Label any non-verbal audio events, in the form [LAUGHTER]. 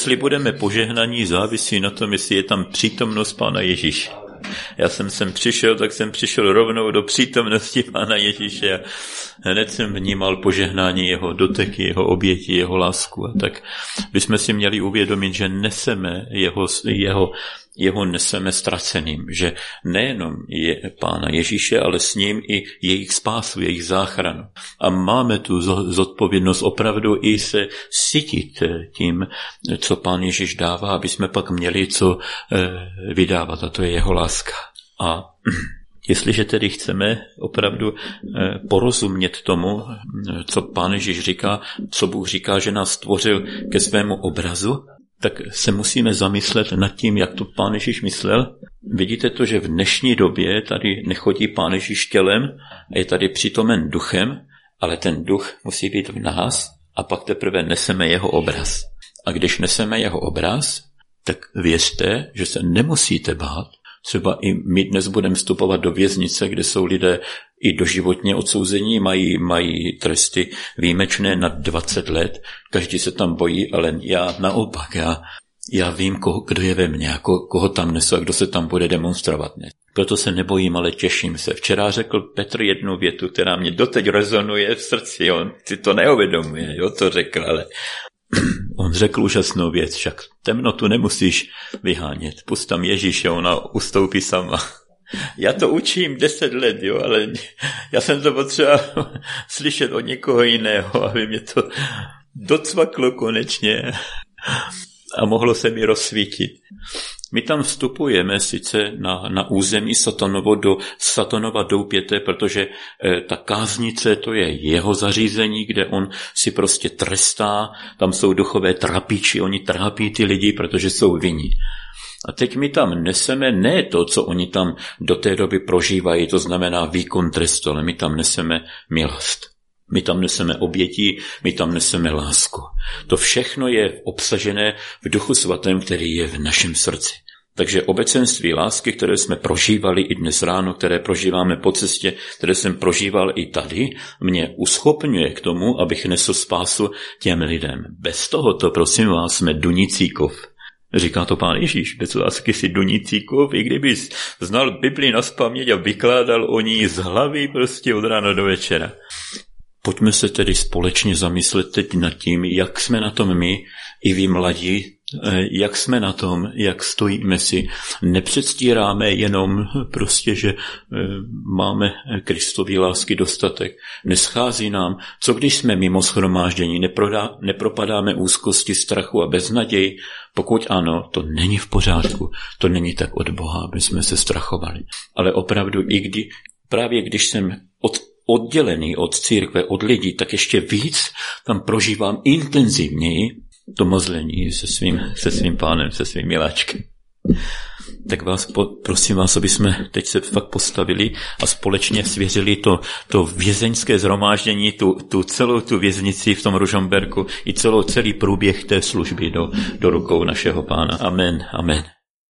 Jestli budeme požehnaní, závisí na tom, jestli je tam přítomnost Pána Ježíše. Já jsem sem přišel, tak jsem přišel rovnou do přítomnosti Pána Ježíše a hned jsem vnímal požehnání jeho doteky, jeho oběti, jeho lásku. A tak bychom si měli uvědomit, že neseme jeho, jeho jeho neseme ztraceným, že nejenom je Pána Ježíše, ale s ním i jejich spásu, jejich záchranu. A máme tu zodpovědnost opravdu i se sytit tím, co Pán Ježíš dává, aby jsme pak měli co eh, vydávat, a to je jeho láska. A [CLEARS THROAT] Jestliže tedy chceme opravdu eh, porozumět tomu, co Pán Ježíš říká, co Bůh říká, že nás stvořil ke svému obrazu, tak se musíme zamyslet nad tím, jak to pán Ježíš myslel. Vidíte to, že v dnešní době tady nechodí pán Ježíš tělem je tady přítomen duchem, ale ten duch musí být v nás a pak teprve neseme jeho obraz. A když neseme jeho obraz, tak věřte, že se nemusíte bát. Třeba i my dnes budeme vstupovat do věznice, kde jsou lidé i doživotně odsouzení, mají, mají tresty výjimečné nad 20 let, každý se tam bojí, ale já naopak, já, já vím, koho, kdo je ve mně, ko, koho tam nesu a kdo se tam bude demonstrovat. Ne? Proto se nebojím, ale těším se. Včera řekl Petr jednu větu, která mě doteď rezonuje v srdci. On si to neuvědomuje, jo, to řekl, ale [CLEARS THROAT] on řekl úžasnou věc, však temnotu nemusíš vyhánět. Pust tam Ježíše, ona ustoupí sama. [LAUGHS] Já to učím deset let, jo, ale [LAUGHS] já jsem to potřeba [LAUGHS] slyšet od někoho jiného, aby mě to docvaklo konečně a mohlo se mi rozsvítit. My tam vstupujeme sice na, na území Satanovo do Satanova doupěte, protože e, ta káznice to je jeho zařízení, kde on si prostě trestá, tam jsou duchové trapiči, oni trápí ty lidi, protože jsou vinní. A teď my tam neseme ne to, co oni tam do té doby prožívají, to znamená výkon trestu, ale my tam neseme milost. My tam neseme obětí, my tam neseme lásku. To všechno je obsažené v duchu svatém, který je v našem srdci. Takže obecenství lásky, které jsme prožívali i dnes ráno, které prožíváme po cestě, které jsem prožíval i tady, mě uschopňuje k tomu, abych nesl spásu těm lidem. Bez tohoto, prosím vás, jsme dunicíkov. Říká to pán Ježíš, bez lásky si dunicíkov, i kdybys znal Bibli na spaměť a vykládal o ní z hlavy prostě od rána do večera. Pojďme se tedy společně zamyslet teď nad tím, jak jsme na tom my, i vy mladí, eh, jak jsme na tom, jak stojíme si. Nepředstíráme jenom prostě, že eh, máme Kristový lásky dostatek. Neschází nám, co když jsme mimo schromáždění, neprodá, nepropadáme úzkosti, strachu a beznaději. Pokud ano, to není v pořádku, to není tak od Boha, aby jsme se strachovali. Ale opravdu i kdy, právě když jsem od oddělený od církve, od lidí, tak ještě víc tam prožívám intenzivněji to mazlení se svým, se svým pánem, se svým miláčkem. Tak vás po, prosím vás, aby jsme teď se fakt postavili a společně svěřili to, to vězeňské zhromáždění, tu, tu celou tu věznici v tom Ružomberku i celou celý průběh té služby do, do rukou našeho pána. Amen, amen.